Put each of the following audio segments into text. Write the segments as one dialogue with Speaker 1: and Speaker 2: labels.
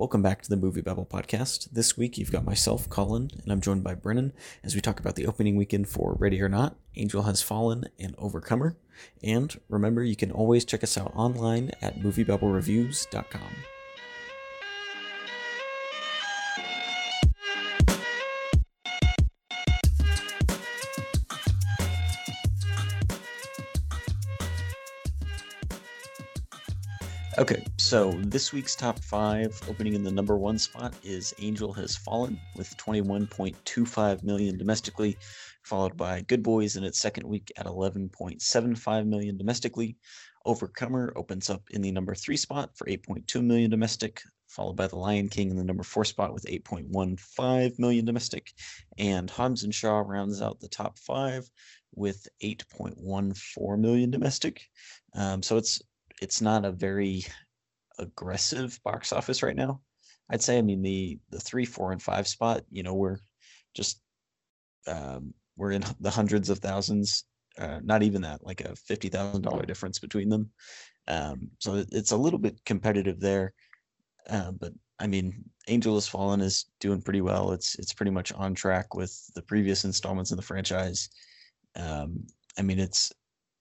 Speaker 1: Welcome back to the MovieBabble podcast. This week you've got myself, Collin, and I'm joined by Brennan as we talk about the opening weekend for Ready or Not, Angel Has Fallen, and Overcomer. And remember, you can always check us out online at moviebabblereviews.com. Okay, so this week's top five, opening in the number one spot, is Angel Has Fallen with 21.25 million domestically, followed by Good Boys in its second week at 11.75 million domestically. Overcomer opens up in the number three spot for 8.2 million domestic, followed by The Lion King in the number four spot with 8.15 million domestic. And Hobbs and Shaw rounds out the top five with 8.14 million domestic. Um, so it's it's not a very aggressive box office right now. I'd say. I mean the the three, four, and five spot. You know, we're just um, we're in the hundreds of thousands. Uh, not even that, like a fifty thousand dollar difference between them. Um, so it's a little bit competitive there. Uh, but I mean, Angel Has Fallen is doing pretty well. It's it's pretty much on track with the previous installments in the franchise. Um, I mean, it's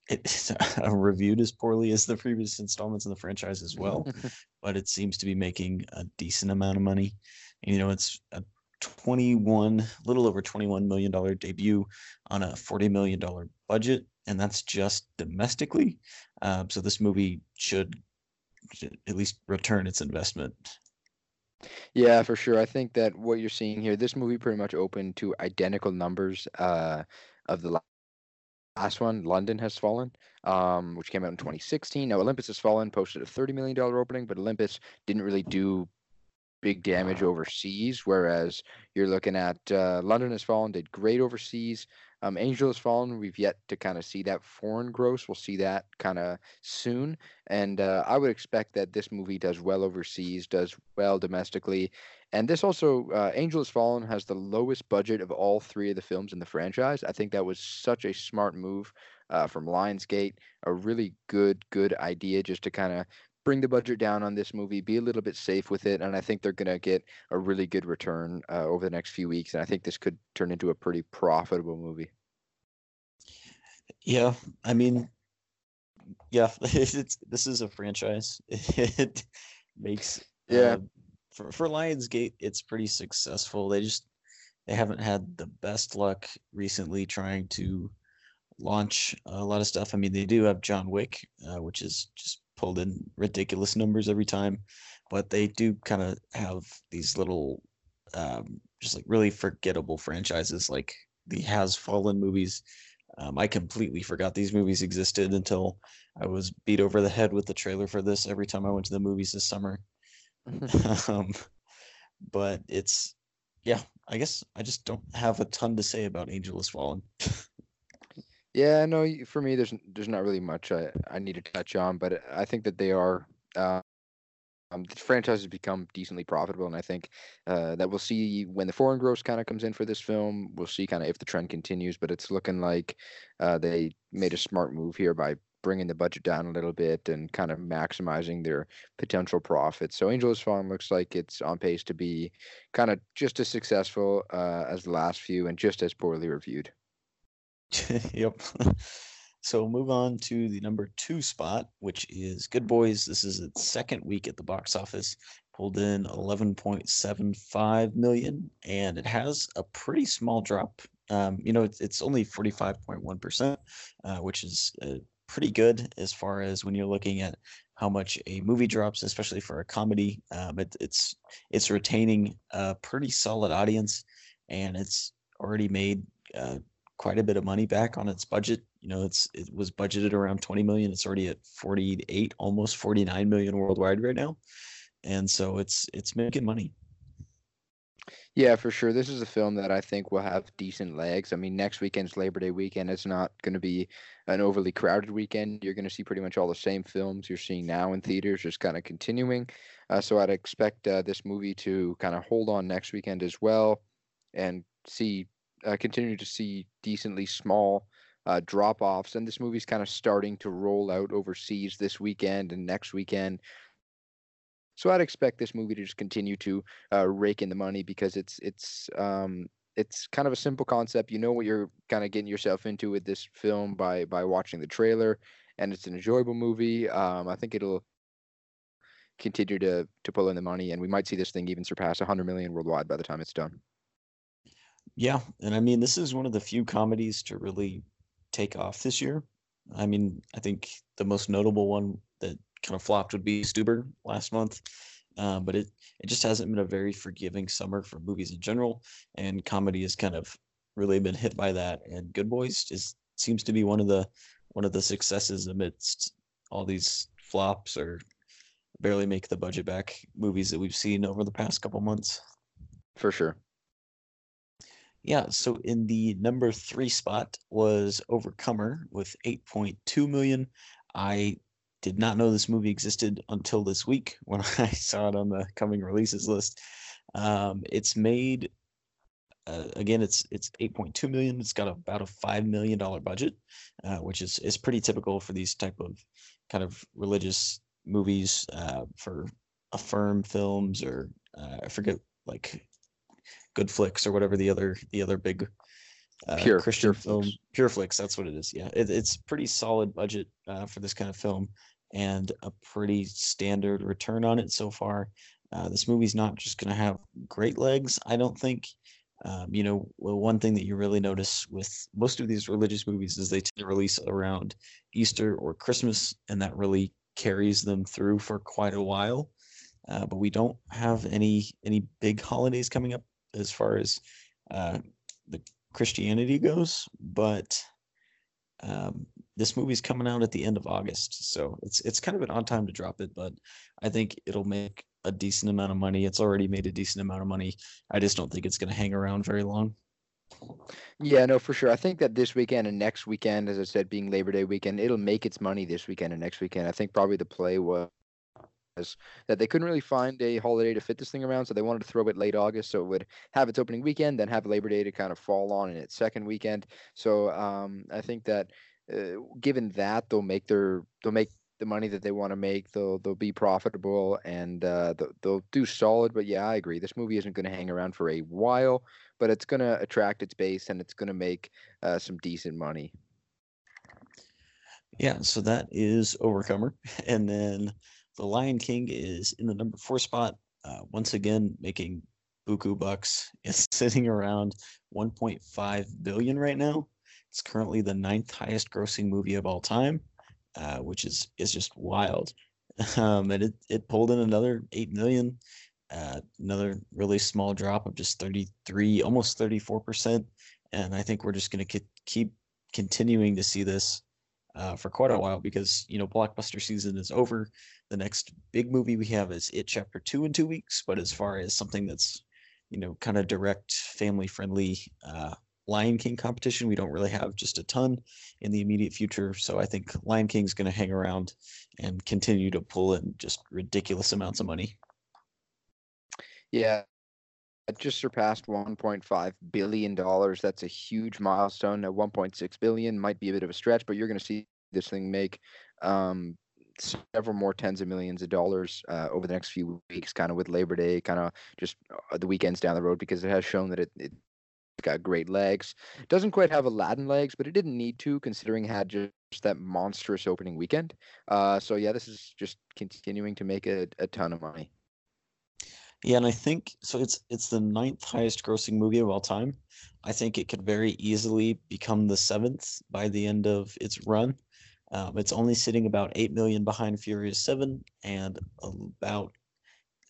Speaker 1: it's reviewed as poorly as the previous installments in the franchise as well, but it seems to be making a decent amount of money. And, you know, it's a 21, little over 21 million dollar debut on a 40 million dollar budget, and that's just domestically. Uh, so this movie should, should at least return its investment.
Speaker 2: Yeah, for sure. I think that what you're seeing here, this movie pretty much opened to identical numbers uh, of the last one, London Has Fallen, um, which came out in 2016. Now, Olympus Has Fallen posted a $30 million opening, but Olympus didn't really do big damage overseas, whereas you're looking at uh, London Has Fallen did great overseas. Um, Angel Has Fallen, we've yet to kind of see that foreign gross. We'll see that kind of soon. And uh, I would expect that this movie does well overseas, does well domestically. And this also, uh, Angel Has Fallen has the lowest budget of all three of the films in the franchise. I think that was such a smart move uh, from Lionsgate. A really good, good idea just to kind of bring the budget down on this movie, be a little bit safe with it, and I think they're going to get a really good return uh, over the next few weeks. And I think this could turn into a pretty profitable movie.
Speaker 1: Yeah, I mean, yeah, it's this is a franchise. It makes
Speaker 2: yeah. Uh,
Speaker 1: for for Lionsgate, it's pretty successful. They just they haven't had the best luck recently trying to launch a lot of stuff. I mean, they do have John Wick, uh, which is just pulled in ridiculous numbers every time, but they do kind of have these little, um, just like really forgettable franchises like the Has Fallen movies. Um, I completely forgot these movies existed until I was beat over the head with the trailer for this every time I went to the movies this summer. um, but it's, yeah, I guess I just don't have a ton to say about Angel Has Fallen.
Speaker 2: Yeah, no, for me, there's there's not really much I, I need to touch on, but I think that they are. Uh, um, the franchise has become decently profitable, and I think uh, that we'll see when the foreign gross kind of comes in for this film. We'll see kind of if the trend continues, but it's looking like uh, they made a smart move here by bringing the budget down a little bit and kind of maximizing their potential profits. So Angel Farm looks like it's on pace to be kind of just as successful uh, as the last few and just as poorly reviewed.
Speaker 1: yep. So move on to the number two spot, which is Good Boys. This is its second week at the box office, pulled in 11.75 million, and it has a pretty small drop. Um, you know, it's, it's only 45.1%, uh, which is uh, pretty good as far as when you're looking at how much a movie drops, especially for a comedy. Um, it, it's it's retaining a pretty solid audience, and it's already made uh, quite a bit of money back on its budget. You know, it's it was budgeted around 20 million. It's already at 48, almost 49 million worldwide right now. And so it's it's making money.
Speaker 2: Yeah, for sure. This is a film that I think will have decent legs. I mean, next weekend's Labor Day weekend. It's not going to be an overly crowded weekend. You're going to see pretty much all the same films you're seeing now in theaters, just kind of continuing. Uh, so I'd expect uh, this movie to kind of hold on next weekend as well and see uh, continue to see decently small uh, drop offs, and this movie's kind of starting to roll out overseas this weekend and next weekend. So I'd expect this movie to just continue to uh, rake in the money because it's it's um, it's kind of a simple concept. You know what you're kind of getting yourself into with this film by by watching the trailer, and it's an enjoyable movie. Um, I think it'll continue to to pull in the money, and we might see this thing even surpass 100 million worldwide by the time it's done.
Speaker 1: Yeah, and I mean this is one of the few comedies to really take off this year. I mean, I think the most notable one that kind of flopped would be Stuber last month. Uh, but it it just hasn't been a very forgiving summer for movies in general, and comedy has kind of really been hit by that. And Good Boys just seems to be one of the one of the successes amidst all these flops or barely make the budget back movies that we've seen over the past couple months.
Speaker 2: For sure.
Speaker 1: Yeah, so in the number three spot was Overcomer with 8.2 million. I did not know this movie existed until this week when I saw it on the coming releases list. Um, it's made uh, again, it's it's 8.2 million. It's got about a five million dollar budget, uh, which is is pretty typical for these type of kind of religious movies uh, for Affirm films or uh, I forget like Good Flicks or whatever the other the other big uh, pure Christian pure film. Flicks. Pure Flicks, that's what it is. Yeah, it, it's pretty solid budget uh, for this kind of film and a pretty standard return on it so far. Uh, this movie's not just going to have great legs, I don't think. Um, you know, well, one thing that you really notice with most of these religious movies is they tend to release around Easter or Christmas, and that really carries them through for quite a while. Uh, but we don't have any any big holidays coming up as far as uh, the Christianity goes. But um, this movie's coming out at the end of August, so it's it's kind of an odd time to drop it, but I think it'll make a decent amount of money. It's already made a decent amount of money. I just don't think it's going to hang around very long.
Speaker 2: Yeah, no, for sure. I think that this weekend and next weekend, as I said, being Labor Day weekend, it'll make its money this weekend and next weekend. I think probably the play was that they couldn't really find a holiday to fit this thing around, so they wanted to throw it late August, so it would have its opening weekend, then have Labor Day to kind of fall on in its second weekend. So um, I think that uh, given that, they'll make their they'll make the money that they want to make. They'll they'll be profitable and uh, they'll, they'll do solid. But yeah, I agree. This movie isn't going to hang around for a while, but it's going to attract its base and it's going to make uh, some decent money.
Speaker 1: Yeah, so that is Overcomer, and then the Lion King is in the number four spot, uh, once again making buku bucks. It's sitting around 1.5 billion right now. It's currently the ninth highest grossing movie of all time, uh, which is is just wild. Um, and it, it pulled in another 8 million, uh, another really small drop of just 33, almost 34%. And I think we're just going to keep continuing to see this uh, for quite a while because you know blockbuster season is over. The next big movie we have is It Chapter Two in two weeks. But as far as something that's you know kind of direct, family friendly uh, Lion King competition, we don't really have just a ton in the immediate future. So I think Lion King's going to hang around and continue to pull in just ridiculous amounts of money.
Speaker 2: Yeah, just surpassed 1.5 billion dollars. That's a huge milestone. Now 1.6 billion might be a bit of a stretch, but you're going to see this thing make um, several more tens of millions of dollars uh, over the next few weeks, kind of with Labor Day, kind of just uh, the weekends down the road, because it has shown that it, it got great legs. Doesn't quite have Aladdin legs, but it didn't need to, considering it had just that monstrous opening weekend. Uh, so yeah, this is just continuing to make a, a ton of money.
Speaker 1: Yeah, and I think so. It's it's the ninth highest grossing movie of all time. I think it could very easily become the seventh by the end of its run. Um, it's only sitting about eight million behind Furious Seven and about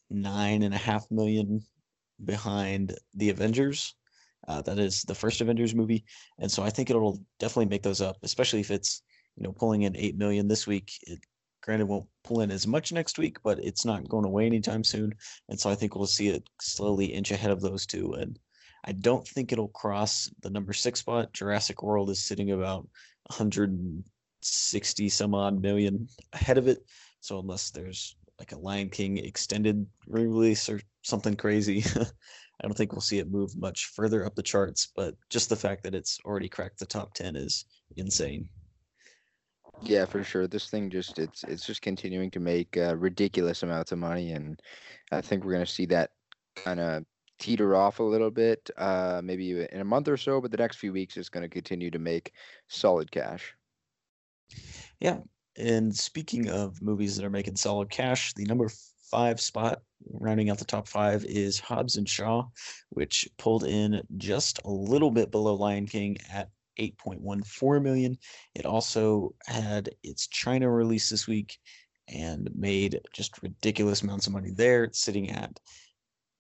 Speaker 1: nine and a half million behind the Avengers. Uh, that is the first Avengers movie, and so I think it'll definitely make those up, especially if it's you know pulling in eight million this week. It Granted, won't pull in as much next week, but it's not going away anytime soon. And so I think we'll see it slowly inch ahead of those two. And I don't think it'll cross the number six spot. Jurassic World is sitting about 160 some odd million ahead of it. So unless there's like a Lion King extended re-release or something crazy, I don't think we'll see it move much further up the charts. But just the fact that it's already cracked the top 10 is insane.
Speaker 2: Yeah, for sure. This thing just it's it's just continuing to make uh, ridiculous amounts of money, and I think we're gonna see that kind of teeter off a little bit, uh, maybe in a month or so. But the next few weeks is going to continue to make solid cash.
Speaker 1: Yeah, and speaking of movies that are making solid cash, the number five spot, rounding out the top five, is Hobbs and Shaw, which pulled in just a little bit below Lion King at 8.14 million. It also had its China release this week and made just ridiculous amounts of money there. It's sitting at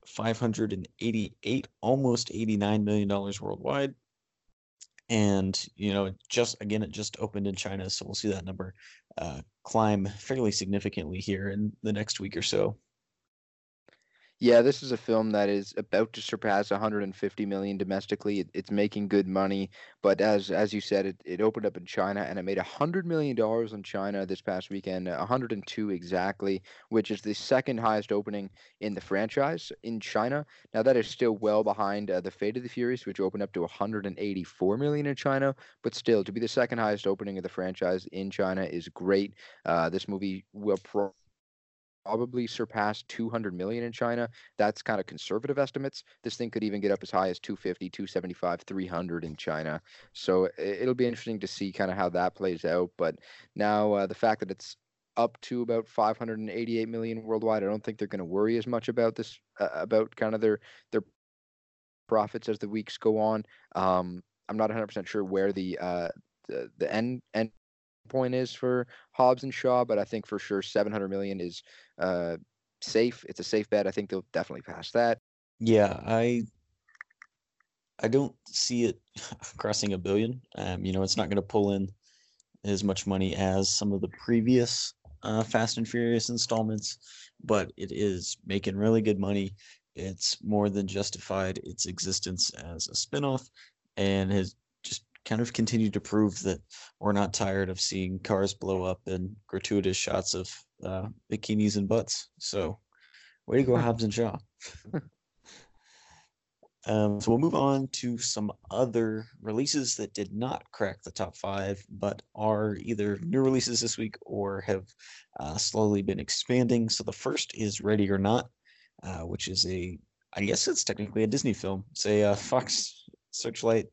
Speaker 1: 588, almost 89 million dollars worldwide. And you know, just again, it just opened in China, so we'll see that number uh, climb fairly significantly here in the next week or so.
Speaker 2: Yeah, this is a film that is about to surpass 150 million domestically. It, it's making good money, but as as you said, it, it opened up in China and it made 100 million dollars in China this past weekend, 102 exactly, which is the second highest opening in the franchise in China. Now that is still well behind uh, the Fate of the Furious, which opened up to 184 million in China, but still to be the second highest opening of the franchise in China is great. Uh, this movie will pro- probably surpass 200 million in China. That's kind of conservative estimates. This thing could even get up as high as 250, 275, 300 in China. So it'll be interesting to see kind of how that plays out. But now uh, the fact that it's up to about 588 million worldwide, I don't think they're going to worry as much about this uh, about kind of their their profits as the weeks go on. Um, I'm not 100% sure where the uh, the, the end end point is for Hobbs and Shaw, but I think for sure 700 million is uh, safe. It's a safe bet. I think they'll definitely pass that.
Speaker 1: Yeah, I I don't see it crossing a billion. Um, you know, it's not going to pull in as much money as some of the previous uh, Fast and Furious installments, but it is making really good money. It's more than justified its existence as a spinoff and has kind of continue to prove that we're not tired of seeing cars blow up and gratuitous shots of uh, bikinis and butts. So, way to go, Hobbs and Shaw. um, so we'll move on to some other releases that did not crack the top five, but are either new releases this week or have uh, slowly been expanding. So the first is Ready or Not, uh, which is a, I guess it's technically a Disney film. It's a uh, Fox Searchlight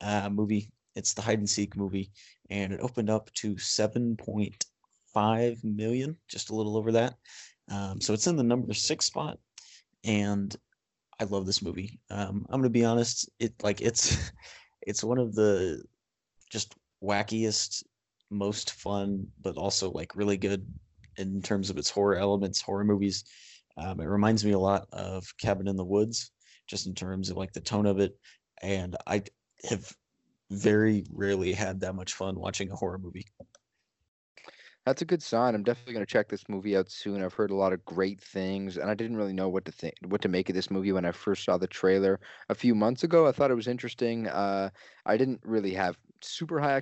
Speaker 1: uh, movie it's the hide and seek movie, and it opened up to 7.5 million, just a little over that. Um, so it's in the number six spot, and I love this movie. Um, I'm gonna be honest, it like it's it's one of the just wackiest, most fun, but also like really good in terms of its horror elements, horror movies. Um, it reminds me a lot of Cabin in the Woods, just in terms of like the tone of it. And I have very rarely had that much fun watching a horror movie.
Speaker 2: That's a good sign. I'm definitely going to check this movie out soon. I've heard a lot of great things, and I didn't really know what to think, what to make of this movie when I first saw the trailer a few months ago. I thought it was interesting. Uh, I didn't really have super high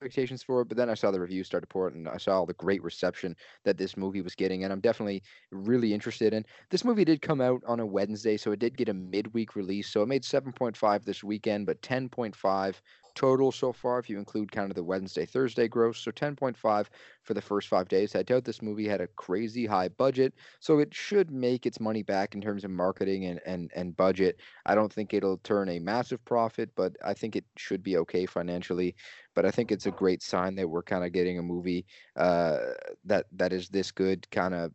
Speaker 2: expectations for it, but then I saw the reviews start to pour it, and I saw all the great reception that this movie was getting, and I'm definitely really interested in. This movie did come out on a Wednesday, so it did get a midweek release. So it made 7.5 this weekend, but 10.5 total so far if you include kind of the Wednesday Thursday gross. So 10.5 for the first 5 days. I doubt this movie had a crazy high budget, so it should make its money back in terms of marketing and and and budget. I don't think it'll turn a massive profit, but I think it should be okay financially. But I think it's a great sign that we're kind of getting a movie uh, that that is this good kind of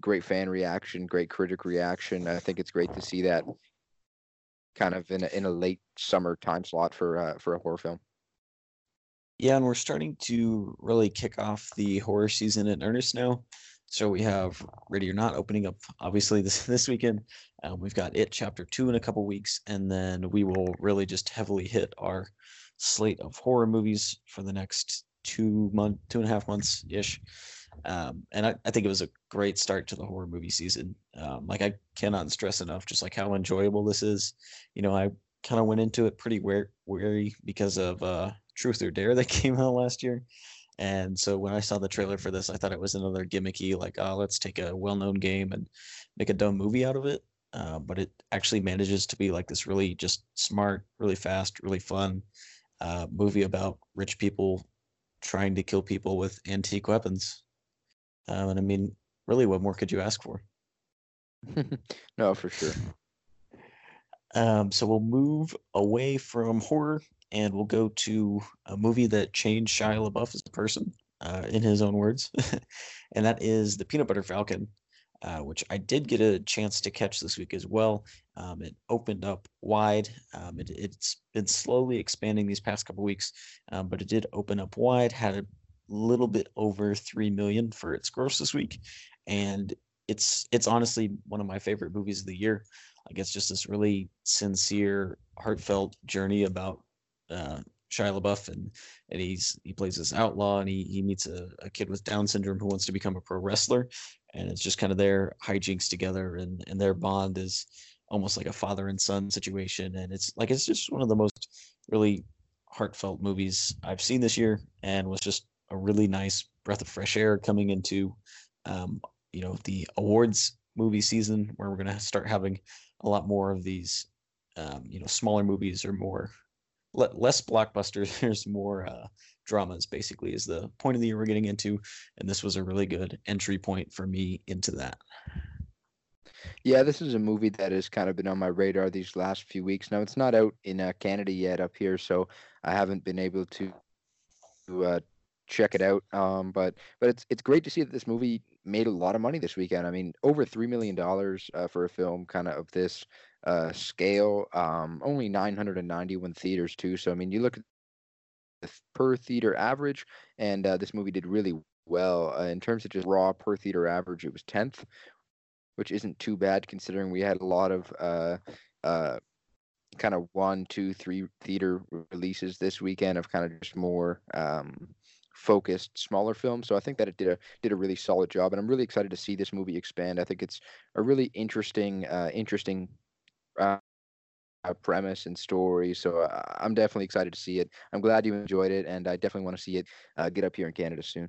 Speaker 2: great fan reaction, great critic reaction. I think it's great to see that kind of in a, in a late summer time slot for uh, for a horror film.
Speaker 1: Yeah, and we're starting to really kick off the horror season in earnest now. So we have Ready or Not opening up obviously this this weekend. Um, we've got It Chapter Two in a couple weeks, and then we will really just heavily hit our slate of horror movies for the next two month, two and a half months ish. Um, and I, I think it was a great start to the horror movie season. Um, like I cannot stress enough just like how enjoyable this is. You know, I kind of went into it pretty wary because of uh, Truth or Dare that came out last year. And so when I saw the trailer for this, I thought it was another gimmicky, like, oh, let's take a well-known game and make a dumb movie out of it. Uh, but it actually manages to be like this really just smart, really fast, really fun uh, movie about rich people trying to kill people with antique weapons. Um, and I mean, really, what more could you ask for?
Speaker 2: no, for sure.
Speaker 1: Um, so we'll move away from horror and we'll go to a movie that changed Shia LaBeouf as a person, uh, in his own words, and that is The Peanut Butter Falcon, uh, which I did get a chance to catch this week as well. Um, it opened up wide. Um, it, has been slowly expanding these past couple weeks, um, but it did open up wide. Had a little bit over three million for its gross this week, and it's it's honestly one of my favorite movies of the year. Like it's just this really sincere, heartfelt journey about uh, Shia LaBeouf, and and he's he plays this outlaw, and he he meets a, a kid with Down syndrome who wants to become a pro wrestler, and it's just kind of their hijinks together, and and their bond is almost like a father and son situation, and it's like it's just one of the most really heartfelt movies I've seen this year, and was just a really nice breath of fresh air coming into um, you know the awards movie season where we're going to start having a lot more of these um, you know smaller movies or more le- less blockbusters there's more uh, dramas basically is the point of the year we're getting into. And this was a really good entry point for me into that.
Speaker 2: Yeah this is a movie that has kind of been on my radar these last few weeks. Now it's not out in uh, canada yet up here so i haven't been able to uh, check it out um, but but it's it's great to see that this movie made a lot of money this weekend. I mean, over three million dollars uh, for a film kind of of this uh, scale. Um, only 991 theaters too. So I mean, you look at the per theater average, and uh, this movie did really well uh, in terms of just raw per theater average. It was 10th, which isn't too bad considering we had a lot of uh, uh, kind of one, two, three theater releases this weekend of kind of just more um, focused smaller film so i think that it did a did a really solid job and i'm really excited to see this movie expand. I think it's a really interesting uh interesting uh, premise and story so uh, i'm definitely excited to see it. I'm glad you enjoyed it and i definitely want to see it uh, get up here in canada soon.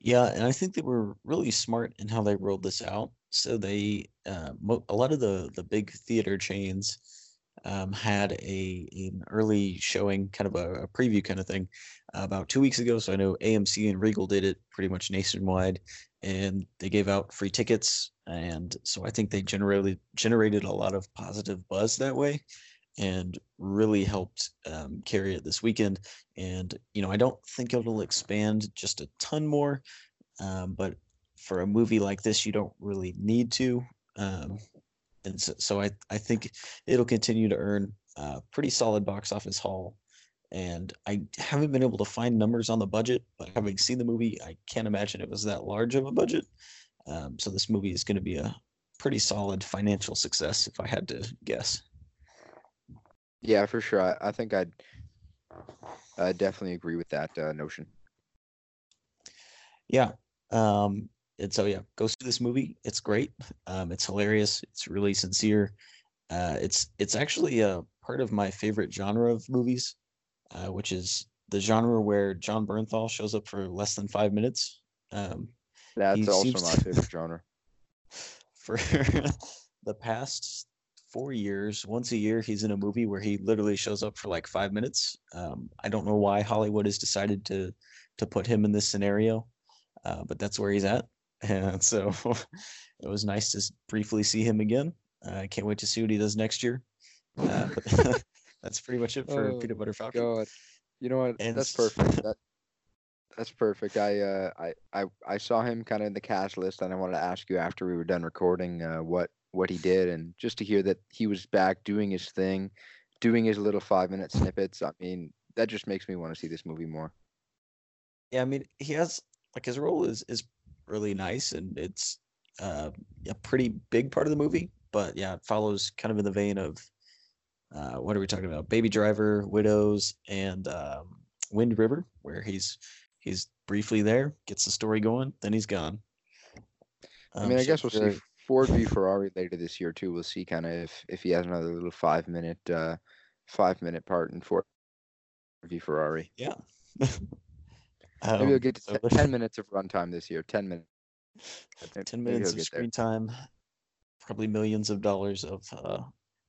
Speaker 1: Yeah and i think they were really smart in how they rolled this out. So they uh, a lot of the the big theater chains um, had a an early showing, kind of a, a preview kind of thing, uh, about two weeks ago. So I know AMC and Regal did it pretty much nationwide, and they gave out free tickets, and so I think they generated generated a lot of positive buzz that way, and really helped um, carry it this weekend. And you know, I don't think it'll expand just a ton more, um, but for a movie like this, you don't really need to. Um, and so, so I I think it'll continue to earn a pretty solid box office haul. And I haven't been able to find numbers on the budget, but having seen the movie, I can't imagine it was that large of a budget. Um, so this movie is going to be a pretty solid financial success, if I had to guess.
Speaker 2: Yeah, for sure. I, I think I'd I definitely agree with that uh, notion.
Speaker 1: Yeah. Um, and so yeah, go see this movie. It's great. Um, it's hilarious. It's really sincere. Uh, it's it's actually a part of my favorite genre of movies, uh, which is the genre where Jon Bernthal shows up for less than five minutes. Um,
Speaker 2: That's also my favorite genre.
Speaker 1: For the past four years, once a year, he's in a movie where he literally shows up for like five minutes. Um, I don't know why Hollywood has decided to to put him in this scenario, uh, but that's where he's at and so it was nice to briefly see him again. Uh, I can't wait to see what he does next year. Uh, that's pretty much it for oh, Peanut Butter Falcon.
Speaker 2: God. You know what? And that's perfect. That, that's perfect. I, uh, I I I saw him kind of in the cast list, and I wanted to ask you after we were done recording uh, what what he did, and just to hear that he was back doing his thing, doing his little five minute snippets. I mean, that just makes me want to see this movie more.
Speaker 1: Yeah, I mean, he has like his role is is really nice, and it's uh, a pretty big part of the movie. But yeah, it follows kind of in the vein of uh, what are we talking about? Baby Driver, Widows, and um, Wind River, where he's he's briefly there, gets the story going, then he's gone.
Speaker 2: Um, I mean, I guess we'll see Ford v Ferrari later this year too. We'll see kind of if if he has another little five minute uh, five minute part in Ford v Ferrari.
Speaker 1: Yeah.
Speaker 2: Um, Maybe we'll get to so 10 minutes of runtime this year. 10 minutes.
Speaker 1: 10 minutes of screen there. time. Probably millions of dollars of uh,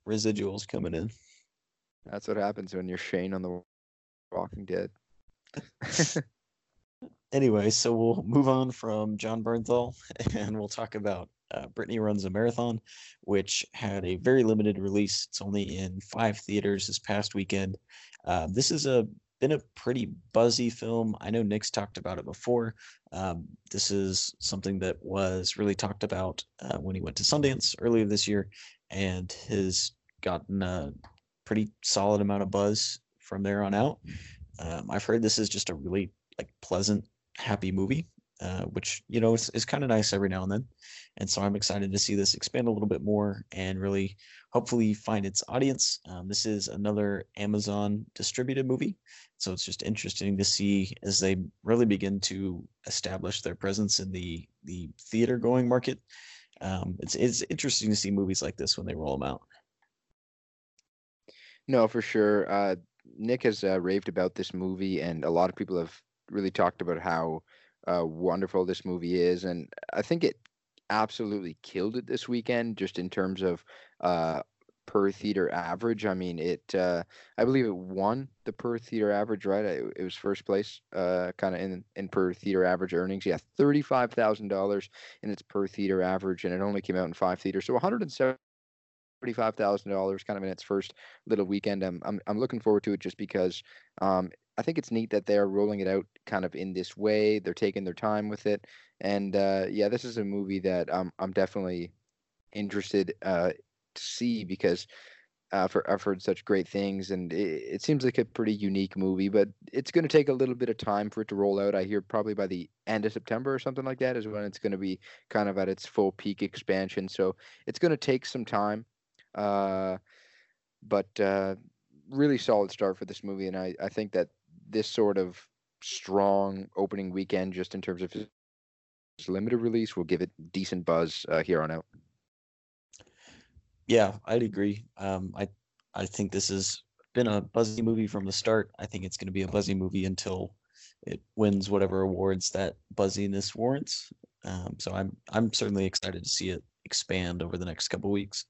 Speaker 1: residuals coming in.
Speaker 2: That's what happens when you're Shane on the Walking Dead.
Speaker 1: anyway, so we'll move on from Jon Bernthal and we'll talk about uh, Brittany Runs a Marathon, which had a very limited release. It's only in five theaters this past weekend. Uh, this is a been a pretty buzzy film. I know Nick's talked about it before. Um, this is something that was really talked about uh, when he went to Sundance earlier this year, and has gotten a pretty solid amount of buzz from there on out. Um, I've heard this is just a really like pleasant, happy movie, uh, which you know is, is kind of nice every now and then. And so I'm excited to see this expand a little bit more and really hopefully find its audience. Um, this is another Amazon distributed movie. So it's just interesting to see as they really begin to establish their presence in the, the theater going market. Um, it's, it's interesting to see movies like this when they roll them out.
Speaker 2: No, for sure. Uh, Nick has uh, raved about this movie, and a lot of people have really talked about how uh, wonderful this movie is. And I think it absolutely killed it this weekend, just in terms of uh, per theater average. I mean, it. Uh, I believe it won the per theater average, right? It, it was first place, uh, kind of in in per theater average earnings. Yeah, thirty five thousand dollars in its per theater average, and it only came out in five theaters, so one hundred and thousand dollars, kind of in its first little weekend. I'm I'm I'm looking forward to it just because um, I think it's neat that they're rolling it out kind of in this way. They're taking their time with it, and uh, yeah, this is a movie that I'm I'm definitely interested uh, to see because uh, for, I've heard such great things, and it, it seems like a pretty unique movie. But it's going to take a little bit of time for it to roll out. I hear probably by the end of September or something like that is when it's going to be kind of at its full peak expansion. So it's going to take some time. Uh, but uh, really solid start for this movie, and I, I think that this sort of strong opening weekend, just in terms of his limited release, will give it decent buzz uh, here on out.
Speaker 1: Yeah, I'd agree. Um, I I think this has been a buzzy movie from the start. I think it's going to be a buzzy movie until it wins whatever awards that buzziness warrants. Um, so I'm I'm certainly excited to see it expand over the next couple weeks.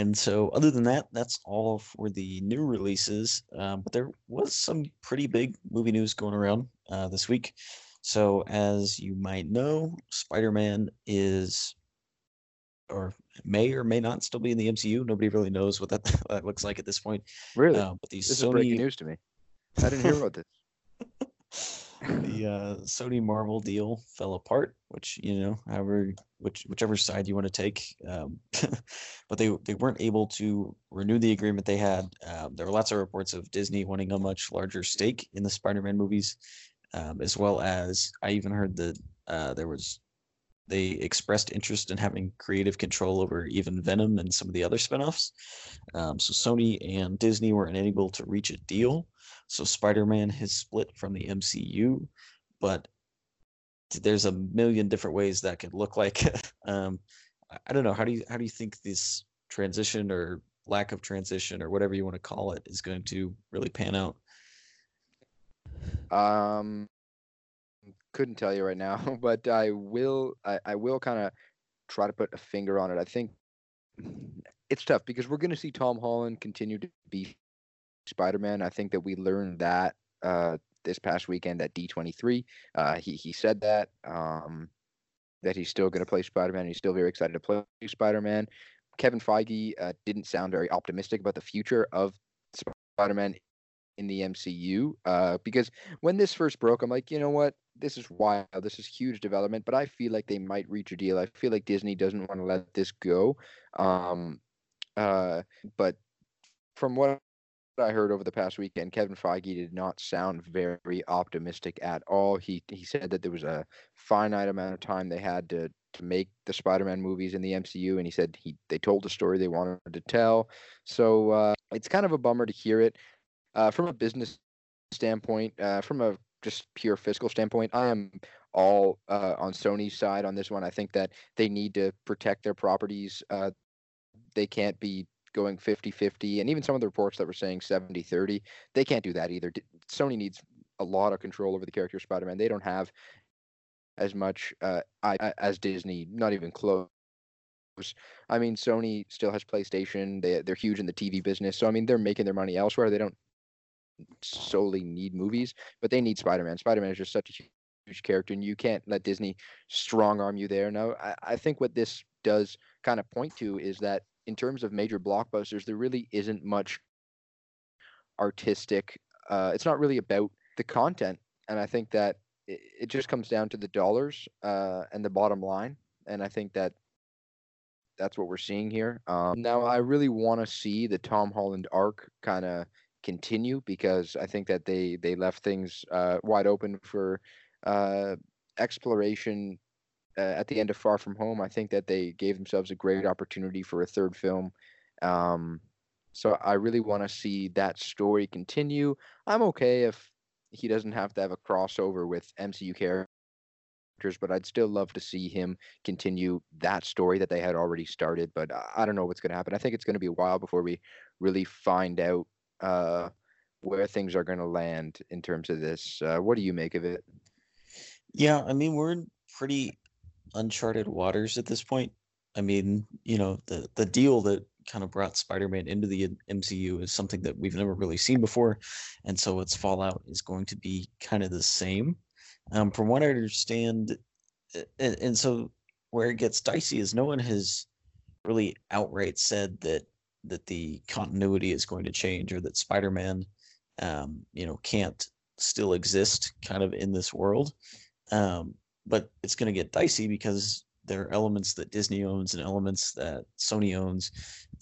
Speaker 1: And so, other than that, that's all for the new releases. Um, but there was some pretty big movie news going around uh, this week. So, as you might know, Spider Man is, or may or may not still be in the MCU. Nobody really knows what that, that looks like at this point.
Speaker 2: Really? Uh, but these this Sony... is breaking news to me. I didn't hear about this.
Speaker 1: the uh, Sony Marvel deal fell apart, which you know, however, which whichever side you want to take. Um, but they they weren't able to renew the agreement they had. Um, there were lots of reports of Disney wanting a much larger stake in the Spider-Man movies, um, as well as I even heard that uh, there was they expressed interest in having creative control over even Venom and some of the other spinoffs. Um, so Sony and Disney were unable to reach a deal. So Spider-Man has split from the MCU, but there's a million different ways that could look like. um, I don't know. How do you how do you think this transition or lack of transition or whatever you want to call it is going to really pan out?
Speaker 2: Um, couldn't tell you right now, but I will. I, I will kind of try to put a finger on it. I think it's tough because we're going to see Tom Holland continue to be Spider-Man. I think that we learned that uh, this past weekend at D23. Uh, he he said that um, that he's still going to play Spider-Man. He's still very excited to play Spider-Man. Kevin Feige uh, didn't sound very optimistic about the future of Spider-Man in the MCU uh, because when this first broke, I'm like, you know what, this is wild. This is huge development, but I feel like they might reach a deal. I feel like Disney doesn't want to let this go. Um, uh, but from what I heard over the past weekend, Kevin Feige did not sound very optimistic at all. He he said that there was a finite amount of time they had to to make the Spider-Man movies in the MCU, and he said he they told the story they wanted to tell. So uh, it's kind of a bummer to hear it. Uh, from a business standpoint, uh, from a just pure fiscal standpoint, I am all uh, on Sony's side on this one. I think that they need to protect their properties. Uh, they can't be going 50-50 and even some of the reports that were saying 70-30 they can't do that either. Sony needs a lot of control over the character spider-man. They don't have as much uh, as disney not even close. I mean sony still has playstation. They, they're huge in the tv business. So i mean they're making their money elsewhere. They don't solely need movies, but they need Spider-Man. Spider-Man is just such a huge character, and you can't let Disney strong arm you there. Now, I, I think what this does kind of point to is that in terms of major blockbusters, there really isn't much artistic. Uh, it's not really about the content, and I think that it, it just comes down to the dollars uh, and the bottom line. And I think that that's what we're seeing here. Um, now, I really want to see the Tom Holland arc kind of continue because I think that they they left things uh, wide open for uh, exploration uh, at the end of Far From Home. I think that they gave themselves a great opportunity for a third film. Um, so I really want to see that story continue. I'm okay if he doesn't have to have a crossover with MCU characters, but I'd still love to see him continue that story that they had already started. But I don't know what's going to happen. I think it's going to be a while before we really find out uh, where things are going to land in terms of this. Uh, what do you make of it?
Speaker 1: Yeah, I mean, we're pretty uncharted waters at this point. I mean, you know, the the deal that kind of brought Spider-Man into the MCU is something that we've never really seen before, and so its fallout is going to be kind of the same. Um, from what I understand, and, and so where it gets dicey is no one has really outright said that that the continuity is going to change or that Spider-Man, um, you know, can't still exist kind of in this world. Um, but it's going to get dicey because there are elements that Disney owns and elements that Sony owns,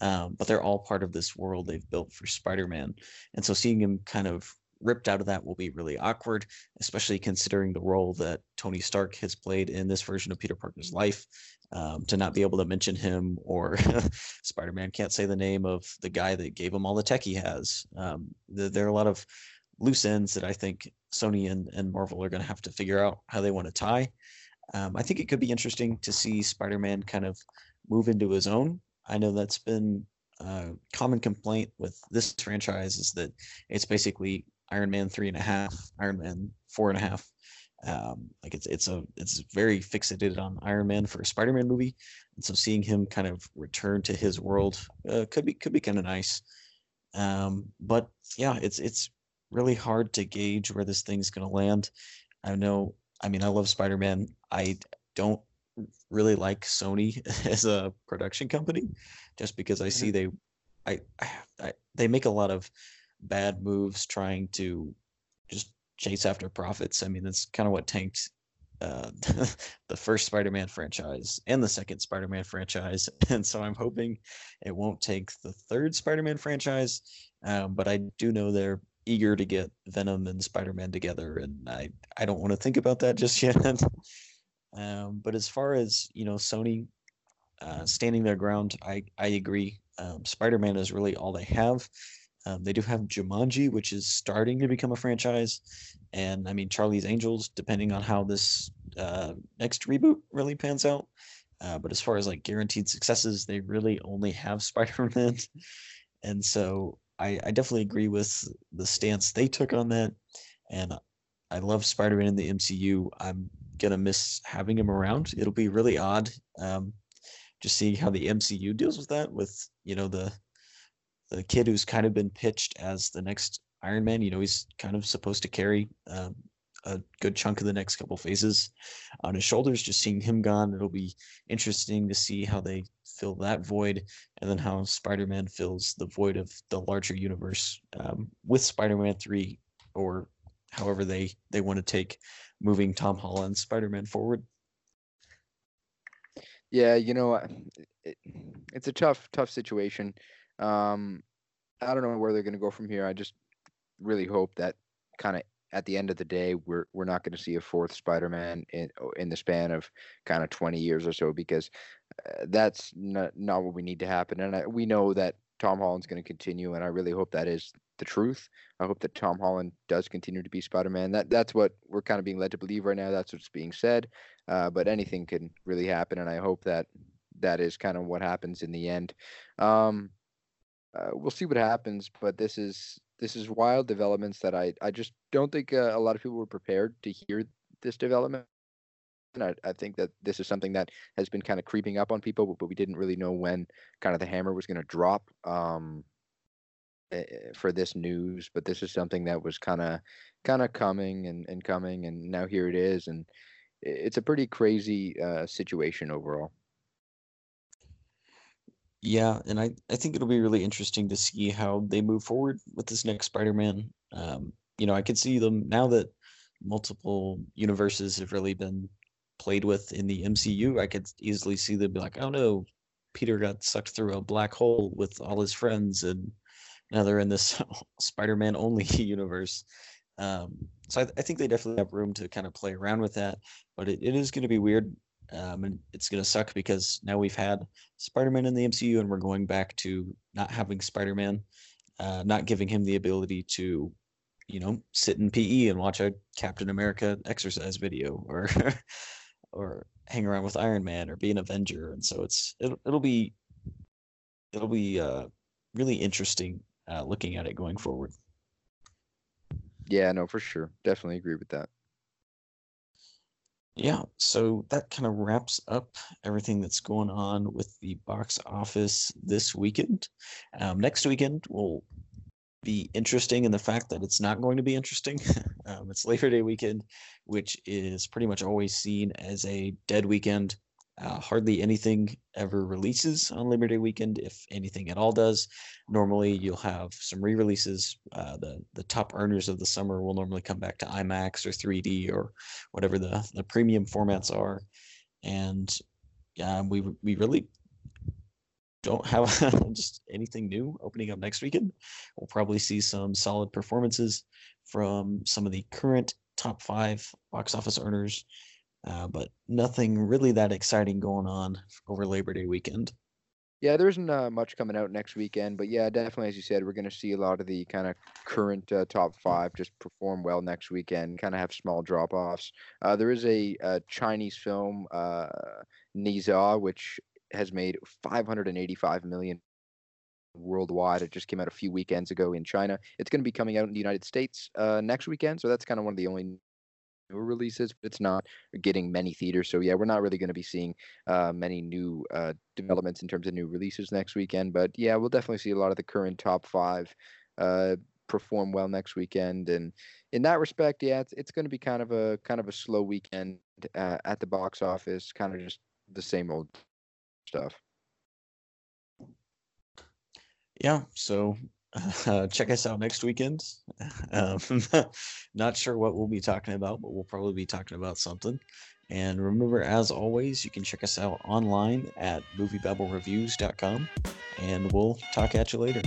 Speaker 1: um, but they're all part of this world they've built for Spider-Man. And so seeing him kind of ripped out of that will be really awkward, especially considering the role that Tony Stark has played in this version of Peter Parker's life. Um, to not be able to mention him or Spider-Man can't say the name of the guy that gave him all the tech he has. Um, the, there are a lot of loose ends that I think Sony and, and Marvel are going to have to figure out how they want to tie. Um, I think it could be interesting to see Spider Man kind of move into his own. I know that's been a common complaint with this franchise is that it's basically Iron Man three and a half, Iron Man four and a half. Um, like it's it's a it's very fixated on Iron Man for a Spider Man movie, and so seeing him kind of return to his world uh, could be could be kind of nice. Um, but yeah, it's it's really hard to gauge where this thing's going to land. I know, I mean, I love Spider Man. I don't really like Sony as a production company just because I see mm-hmm. they, I, I, they make a lot of bad moves trying to just chase after profits. I mean, that's kind of what tanked uh, the first Spider-Man franchise and the second Spider-Man franchise, and so I'm hoping it won't take the third Spider-Man franchise. Um, but I do know they're eager to get Venom and Spider-Man together, and I I don't want to think about that just yet. um, but as far as you know, Sony uh, standing their ground, I I agree. Um, Spider-Man is really all they have. Um, they do have Jumanji, which is starting to become a franchise, and I mean Charlie's Angels, depending on how this uh, next reboot really pans out. Uh, but as far as like guaranteed successes, they really only have Spider-Man, and so I, I definitely agree with the stance they took on that. And I love Spider Man in the MCU. I'm going to miss having him around. It'll be really odd um, just seeing how the MCU deals with that, with, you know, the the kid who's kind of been pitched as the next Iron Man. You know, he's kind of supposed to carry um, a good chunk of the next couple phases on his shoulders. Just seeing him gone, it'll be interesting to see how they fill that void, and then how Spider-Man fills the void of the larger universe um, with Spider-Man Three, or however they they want to take moving Tom Holland Spider-Man forward.
Speaker 2: Yeah, you know, it, it's a tough tough situation. Um, I don't know where they're going to go from here. I just really hope that kind of at the end of the day, we're we're not going to see a fourth Spider-Man in in the span of kind of 20 years or so because uh, that's not not what we need to happen. And I, we know that Tom Holland's going to continue, and I really hope that is the truth. I hope that Tom Holland does continue to be Spider-Man. That that's what we're kind of being led to believe right now. That's what's being said. Uh, but anything can really happen, and I hope that that is kind of what happens in the end. Um, uh, we'll see what happens, but this is this is wild developments that I I just don't think uh, a lot of people were prepared to hear this development. And I, I think that this is something that has been kind of creeping up on people, but, but we didn't really know when kind of the hammer was going to drop. Um, for this news, but this is something that was kind of kind of coming and, and coming, and now here it is, and it's a pretty crazy uh, situation overall.
Speaker 1: Yeah, and I, I think it'll be really interesting to see how they move forward with this next Spider-Man. Um, you know, I could see them now that multiple universes have really been played with in the MCU. I could easily see them be like, oh no, Peter got sucked through a black hole with all his friends, and now they're in this Spider-Man only universe. Um, so I, I, think they definitely have room to kind of play around with that, but it, it is going to be weird. Um, and it's going to suck because now we've had Spider-Man in the MCU and we're going back to not having Spider-Man, uh, not giving him the ability to, you know, sit in PE and watch a Captain America exercise video or, or hang around with Iron Man or be an Avenger. And so it's, it'll, it'll be, it'll be uh, really interesting uh, looking at it going forward.
Speaker 2: Yeah, no, for sure. Definitely agree with that.
Speaker 1: Yeah, so that kind of wraps up everything that's going on with the box office this weekend. Um, next weekend will be interesting in the fact that it's not going to be interesting. um, it's Labor Day weekend, which is pretty much always seen as a dead weekend. Uh, hardly anything ever releases on Labor Day weekend, if anything at all does. Normally, you'll have some re-releases. Uh, the the top earners of the summer will normally come back to IMAX or 3D or whatever the the premium formats are, and yeah, we we really don't have just anything new opening up next weekend. We'll probably see some solid performances from some of the current top five box office earners uh, but nothing really that exciting going on over Labor Day weekend.
Speaker 2: Yeah, there isn't uh, much coming out next weekend, but yeah, definitely, as you said, we're going to see a lot of the kind of current uh, top five just perform well next weekend, kind of have small drop offs. Uh, there is a, a, Chinese film, uh, Ne Zha, which has made 585 million worldwide. It just came out a few weekends ago in China. It's going to be coming out in the United States uh, next weekend, so that's kind of one of the only newer releases, but it's not getting many theaters. So yeah, we're not really going to be seeing uh, many new uh, developments in terms of new releases next weekend. But yeah, we'll definitely see a lot of the current top five uh, perform well next weekend. And in that respect, yeah, it's it's going to be kind of a kind of a slow weekend uh, at the box office, kind of just the same old stuff.
Speaker 1: Yeah, so uh, check us out next weekend. Um, not sure what we'll be talking about, but we'll probably be talking about something. And remember, as always, you can check us out online at moviebabblereviews.com, and we'll talk at you later.